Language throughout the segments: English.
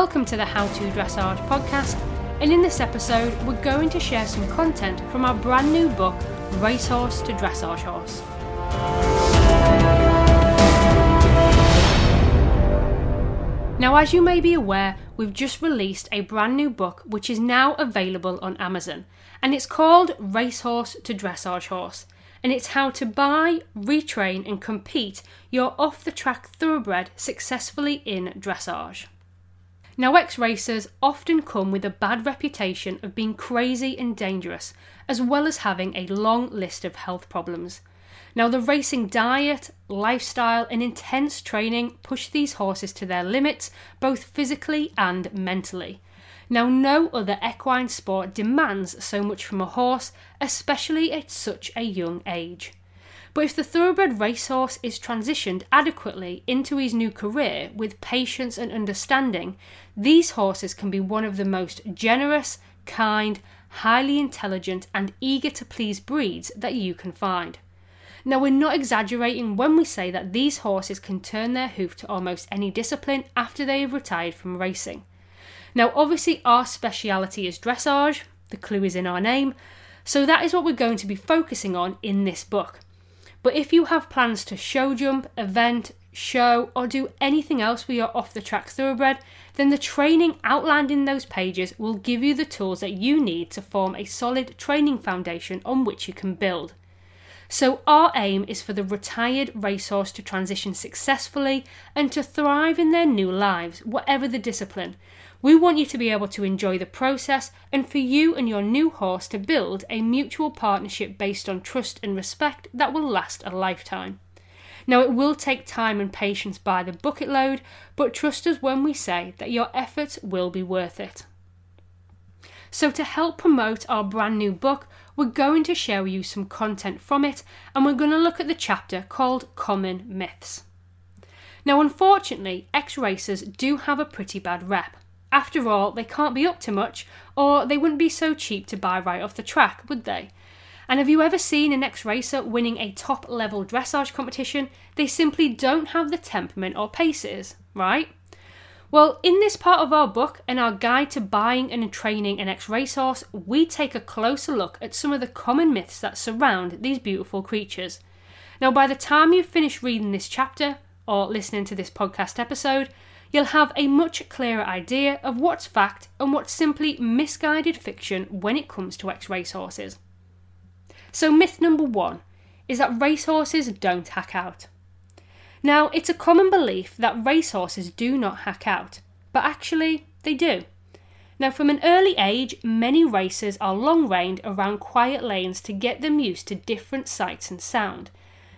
Welcome to the How to Dressage podcast, and in this episode, we're going to share some content from our brand new book, Racehorse to Dressage Horse. Now, as you may be aware, we've just released a brand new book which is now available on Amazon, and it's called Racehorse to Dressage Horse and it's how to buy, retrain, and compete your off the track thoroughbred successfully in dressage. Now, ex racers often come with a bad reputation of being crazy and dangerous, as well as having a long list of health problems. Now, the racing diet, lifestyle, and intense training push these horses to their limits, both physically and mentally. Now, no other equine sport demands so much from a horse, especially at such a young age. But if the thoroughbred racehorse is transitioned adequately into his new career with patience and understanding, these horses can be one of the most generous, kind, highly intelligent, and eager to please breeds that you can find. Now, we're not exaggerating when we say that these horses can turn their hoof to almost any discipline after they have retired from racing. Now, obviously, our speciality is dressage, the clue is in our name, so that is what we're going to be focusing on in this book. But if you have plans to show jump, event, show, or do anything else with your off the track thoroughbred, then the training outlined in those pages will give you the tools that you need to form a solid training foundation on which you can build. So, our aim is for the retired racehorse to transition successfully and to thrive in their new lives, whatever the discipline, we want you to be able to enjoy the process and for you and your new horse to build a mutual partnership based on trust and respect that will last a lifetime. Now, it will take time and patience by the bucket load, but trust us when we say that your efforts will be worth it. So, to help promote our brand new book, we're going to share with you some content from it, and we're going to look at the chapter called Common Myths. Now, unfortunately, ex racers do have a pretty bad rep. After all, they can't be up to much, or they wouldn't be so cheap to buy right off the track, would they? And have you ever seen an ex racer winning a top level dressage competition? They simply don't have the temperament or paces, right? Well, in this part of our book and our guide to buying and training an ex racehorse, we take a closer look at some of the common myths that surround these beautiful creatures. Now, by the time you finish reading this chapter or listening to this podcast episode, you'll have a much clearer idea of what's fact and what's simply misguided fiction when it comes to ex racehorses. So, myth number one is that racehorses don't hack out. Now, it's a common belief that racehorses do not hack out, but actually, they do. Now, from an early age, many racers are long reined around quiet lanes to get them used to different sights and sound.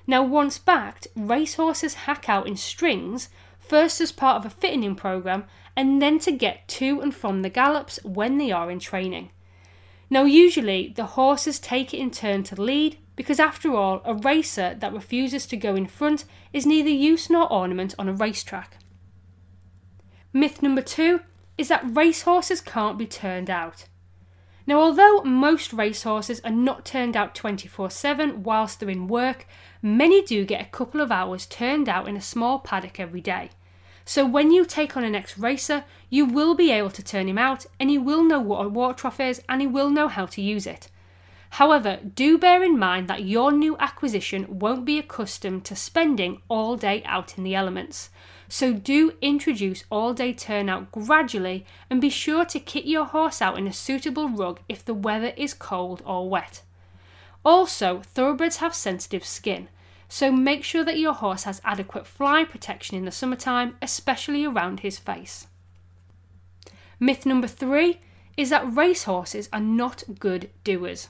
Now, once backed, racehorses hack out in strings first as part of a fittening program and then to get to and from the gallops when they are in training. Now, usually the horses take it in turn to lead because, after all, a racer that refuses to go in front is neither use nor ornament on a racetrack. Myth number two is that racehorses can't be turned out. Now, although most racehorses are not turned out 24 7 whilst they're in work, many do get a couple of hours turned out in a small paddock every day. So when you take on an ex racer, you will be able to turn him out and he will know what a water trough is and he will know how to use it. However, do bear in mind that your new acquisition won't be accustomed to spending all day out in the elements. So do introduce all day turnout gradually and be sure to kit your horse out in a suitable rug if the weather is cold or wet. Also, thoroughbreds have sensitive skin, so make sure that your horse has adequate fly protection in the summertime, especially around his face. Myth number three is that racehorses are not good doers.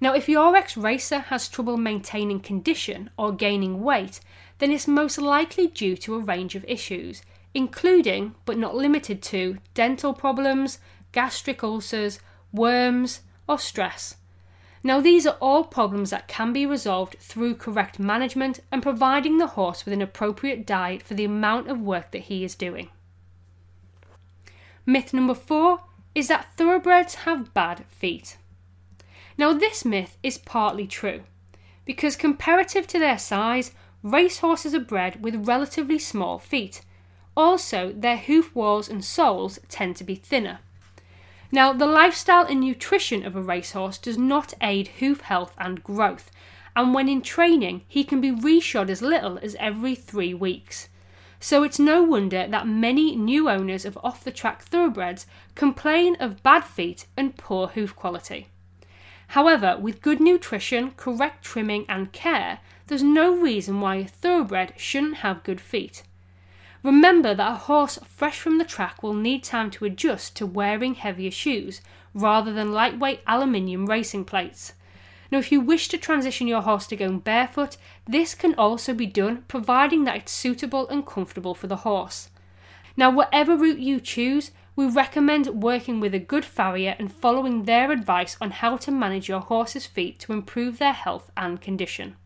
Now, if your ex racer has trouble maintaining condition or gaining weight, then it's most likely due to a range of issues, including but not limited to dental problems, gastric ulcers, worms, or stress. Now, these are all problems that can be resolved through correct management and providing the horse with an appropriate diet for the amount of work that he is doing. Myth number four is that thoroughbreds have bad feet. Now, this myth is partly true because, comparative to their size, racehorses are bred with relatively small feet, Also, their hoof walls and soles tend to be thinner. Now, the lifestyle and nutrition of a racehorse does not aid hoof health and growth, and when in training, he can be reshod as little as every three weeks. So it's no wonder that many new owners of off the track thoroughbreds complain of bad feet and poor hoof quality. However, with good nutrition, correct trimming, and care, there's no reason why a thoroughbred shouldn't have good feet. Remember that a horse fresh from the track will need time to adjust to wearing heavier shoes rather than lightweight aluminium racing plates. Now, if you wish to transition your horse to going barefoot, this can also be done providing that it's suitable and comfortable for the horse. Now, whatever route you choose, we recommend working with a good farrier and following their advice on how to manage your horse's feet to improve their health and condition.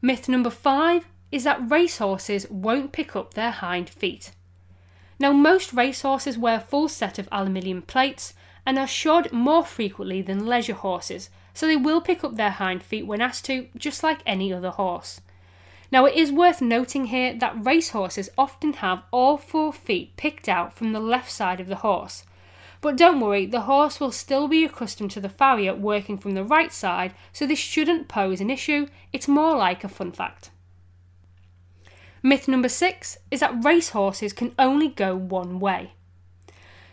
Myth number five is that racehorses won't pick up their hind feet. Now, most racehorses wear a full set of aluminium plates and are shod more frequently than leisure horses, so they will pick up their hind feet when asked to, just like any other horse. Now, it is worth noting here that racehorses often have all four feet picked out from the left side of the horse. But don't worry, the horse will still be accustomed to the farrier working from the right side, so this shouldn't pose an issue, it's more like a fun fact. Myth number six is that racehorses can only go one way.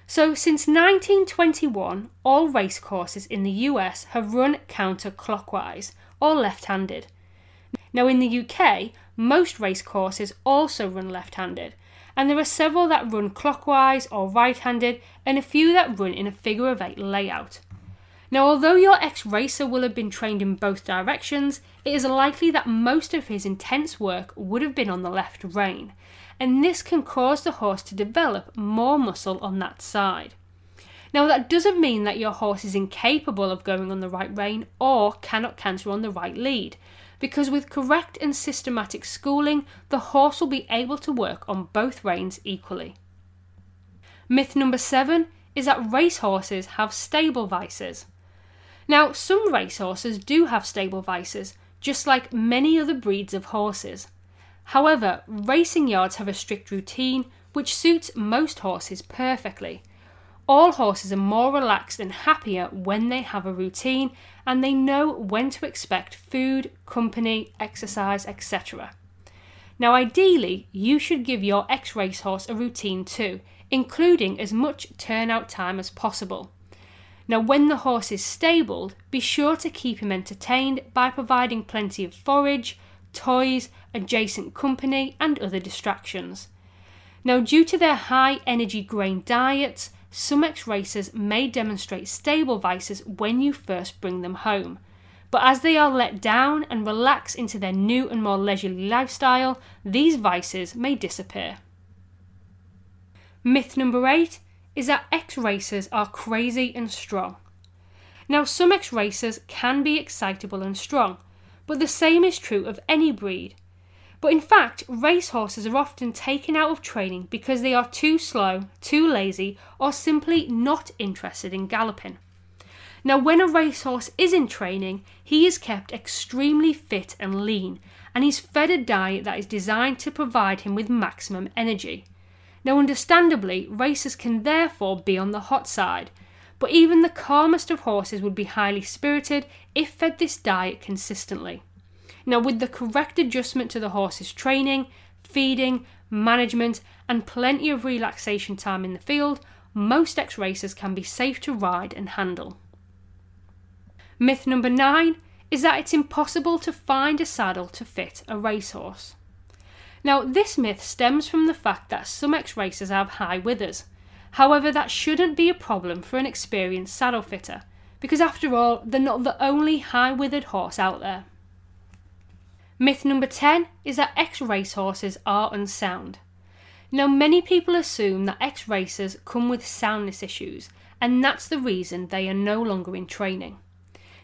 So, since 1921, all racecourses in the US have run counterclockwise or left handed. Now, in the UK, most racecourses also run left handed, and there are several that run clockwise or right handed, and a few that run in a figure of eight layout. Now, although your ex racer will have been trained in both directions, it is likely that most of his intense work would have been on the left rein, and this can cause the horse to develop more muscle on that side. Now, that doesn't mean that your horse is incapable of going on the right rein or cannot canter on the right lead, because with correct and systematic schooling, the horse will be able to work on both reins equally. Myth number seven is that racehorses have stable vices. Now, some racehorses do have stable vices, just like many other breeds of horses. However, racing yards have a strict routine which suits most horses perfectly. All horses are more relaxed and happier when they have a routine and they know when to expect food, company, exercise, etc. Now, ideally, you should give your ex racehorse a routine too, including as much turnout time as possible. Now, when the horse is stabled, be sure to keep him entertained by providing plenty of forage, toys, adjacent company, and other distractions. Now, due to their high energy grain diets, some ex racers may demonstrate stable vices when you first bring them home. But as they are let down and relax into their new and more leisurely lifestyle, these vices may disappear. Myth number eight is that ex racers are crazy and strong. Now, some ex racers can be excitable and strong, but the same is true of any breed. But in fact, racehorses are often taken out of training because they are too slow, too lazy, or simply not interested in galloping. Now, when a racehorse is in training, he is kept extremely fit and lean, and he's fed a diet that is designed to provide him with maximum energy. Now, understandably, racers can therefore be on the hot side, but even the calmest of horses would be highly spirited if fed this diet consistently. Now, with the correct adjustment to the horse's training, feeding, management, and plenty of relaxation time in the field, most ex racers can be safe to ride and handle. Myth number nine is that it's impossible to find a saddle to fit a racehorse. Now, this myth stems from the fact that some ex racers have high withers. However, that shouldn't be a problem for an experienced saddle fitter, because after all, they're not the only high withered horse out there. Myth number 10 is that ex racehorses are unsound. Now, many people assume that ex racers come with soundness issues, and that's the reason they are no longer in training.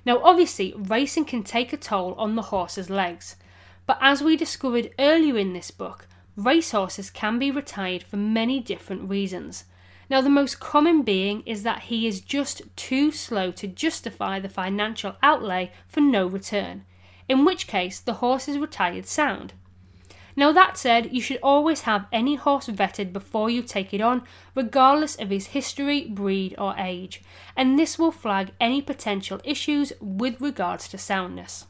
Now, obviously, racing can take a toll on the horse's legs, but as we discovered earlier in this book, racehorses can be retired for many different reasons. Now, the most common being is that he is just too slow to justify the financial outlay for no return, in which case the horse is retired sound. Now, that said, you should always have any horse vetted before you take it on, regardless of his history, breed, or age, and this will flag any potential issues with regards to soundness.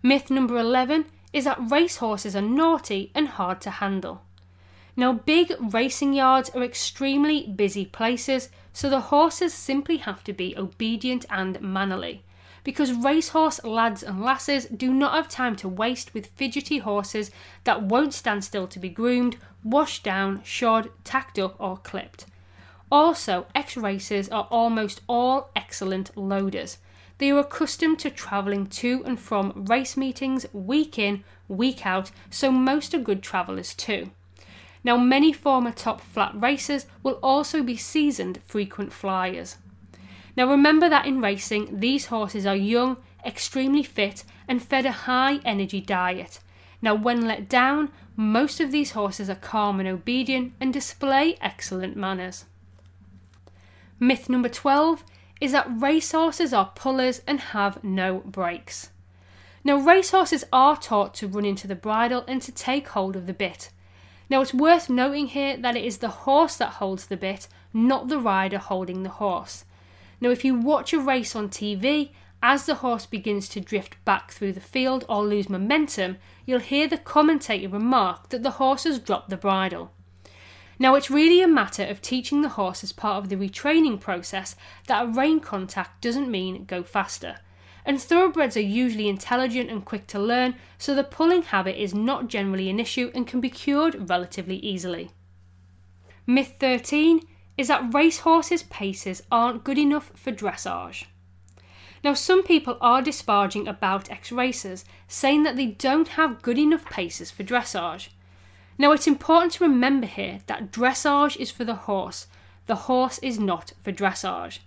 Myth number 11 is that racehorses are naughty and hard to handle. Now, big racing yards are extremely busy places, so the horses simply have to be obedient and mannerly. Because racehorse lads and lasses do not have time to waste with fidgety horses that won't stand still to be groomed, washed down, shod, tacked up, or clipped. Also, ex racers are almost all excellent loaders. They are accustomed to travelling to and from race meetings week in, week out, so most are good travellers too. Now, many former top flat racers will also be seasoned frequent flyers. Now, remember that in racing, these horses are young, extremely fit, and fed a high energy diet. Now, when let down, most of these horses are calm and obedient and display excellent manners. Myth number 12 is that racehorses are pullers and have no brakes. Now, racehorses are taught to run into the bridle and to take hold of the bit. Now, it's worth noting here that it is the horse that holds the bit, not the rider holding the horse. Now, if you watch a race on TV, as the horse begins to drift back through the field or lose momentum, you'll hear the commentator remark that the horse has dropped the bridle. Now, it's really a matter of teaching the horse as part of the retraining process that a rein contact doesn't mean go faster and thoroughbreds are usually intelligent and quick to learn, so the pulling habit is not generally an issue and can be cured relatively easily. Myth 13 is that racehorses' paces aren't good enough for dressage. Now, some people are disparaging about ex racers, saying that they don't have good enough paces for dressage. Now, it's important to remember here that dressage is for the horse, the horse is not for dressage.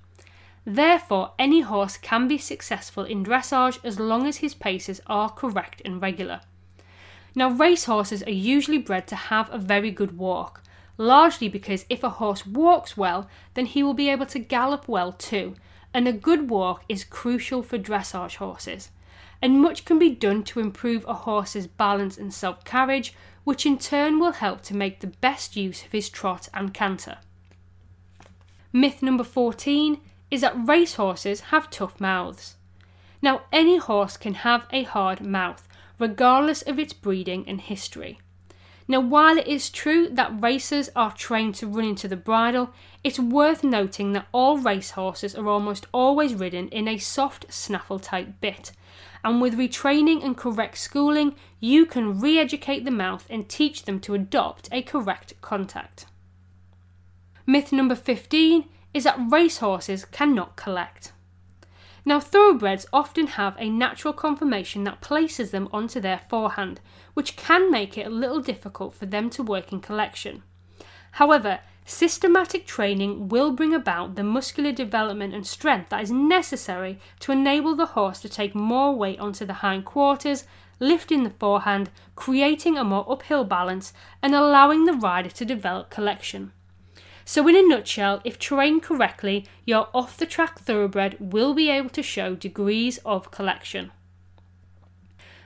Therefore, any horse can be successful in dressage as long as his paces are correct and regular. Now, racehorses are usually bred to have a very good walk, largely because if a horse walks well, then he will be able to gallop well too, and a good walk is crucial for dressage horses. And much can be done to improve a horse's balance and self carriage, which in turn will help to make the best use of his trot and canter. Myth number 14 is that racehorses have tough mouths. Now, any horse can have a hard mouth, regardless of its breeding and history. Now, while it is true that racers are trained to run into the bridle, it's worth noting that all racehorses are almost always ridden in a soft snaffle type bit. And with retraining and correct schooling, you can re educate the mouth and teach them to adopt a correct contact. Myth number 15 is that racehorses cannot collect. Now, thoroughbreds often have a natural conformation that places them onto their forehand, which can make it a little difficult for them to work in collection. However, systematic training will bring about the muscular development and strength that is necessary to enable the horse to take more weight onto the hind quarters, lifting the forehand, creating a more uphill balance, and allowing the rider to develop collection. So, in a nutshell, if trained correctly, your off the track thoroughbred will be able to show degrees of collection.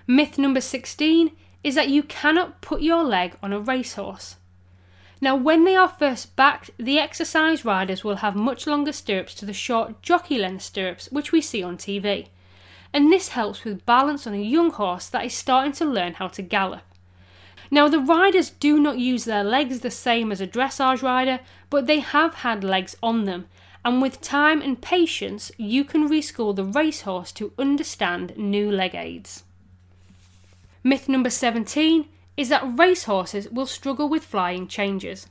Myth number 16 is that you cannot put your leg on a racehorse. Now, when they are first backed, the exercise riders will have much longer stirrups to the short jockey length stirrups which we see on TV. And this helps with balance on a young horse that is starting to learn how to gallop. Now, the riders do not use their legs the same as a dressage rider, but they have had legs on them, and with time and patience, you can reschool the racehorse to understand new leg aids. Myth number 17 is that racehorses will struggle with flying changes.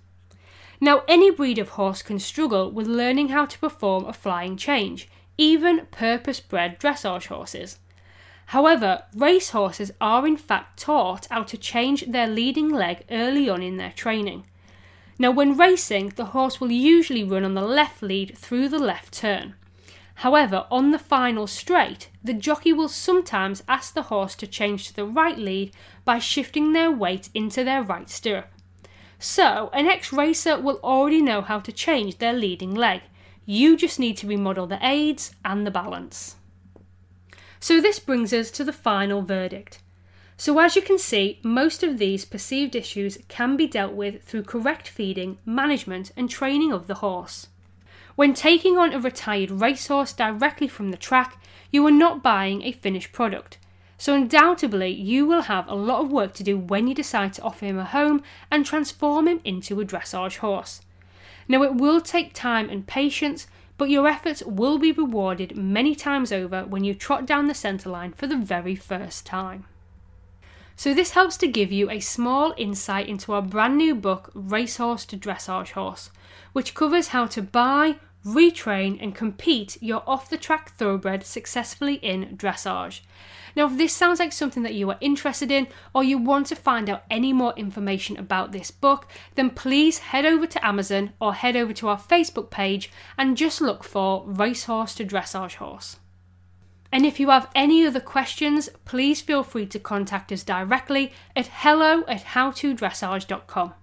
Now, any breed of horse can struggle with learning how to perform a flying change, even purpose bred dressage horses. However, racehorses are in fact taught how to change their leading leg early on in their training. Now, when racing, the horse will usually run on the left lead through the left turn. However, on the final straight, the jockey will sometimes ask the horse to change to the right lead by shifting their weight into their right stirrup. So, an ex racer will already know how to change their leading leg. You just need to remodel the aids and the balance. So this brings us to the final verdict. So, as you can see, most of these perceived issues can be dealt with through correct feeding, management, and training of the horse. When taking on a retired racehorse directly from the track, you are not buying a finished product. So, undoubtedly, you will have a lot of work to do when you decide to offer him a home and transform him into a dressage horse. Now, it will take time and patience, but your efforts will be rewarded many times over when you trot down the centre line for the very first time. So, this helps to give you a small insight into our brand new book, Racehorse to Dressage Horse, which covers how to buy, retrain, and compete your off the track thoroughbred successfully in dressage. Now, if this sounds like something that you are interested in or you want to find out any more information about this book, then please head over to Amazon or head over to our Facebook page and just look for Racehorse to Dressage Horse. And if you have any other questions, please feel free to contact us directly at hello at howtodressage.com.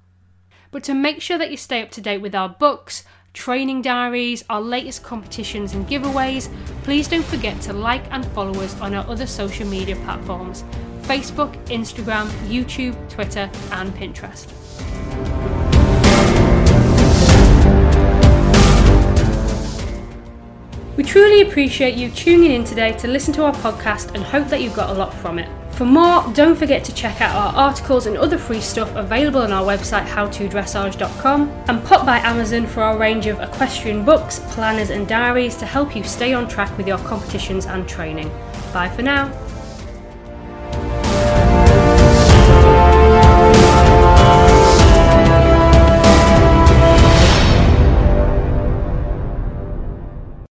But to make sure that you stay up to date with our books, training diaries, our latest competitions and giveaways, please don't forget to like and follow us on our other social media platforms Facebook, Instagram, YouTube, Twitter, and Pinterest. We truly appreciate you tuning in today to listen to our podcast and hope that you got a lot from it. For more, don't forget to check out our articles and other free stuff available on our website howtodressage.com and pop by Amazon for our range of equestrian books, planners, and diaries to help you stay on track with your competitions and training. Bye for now.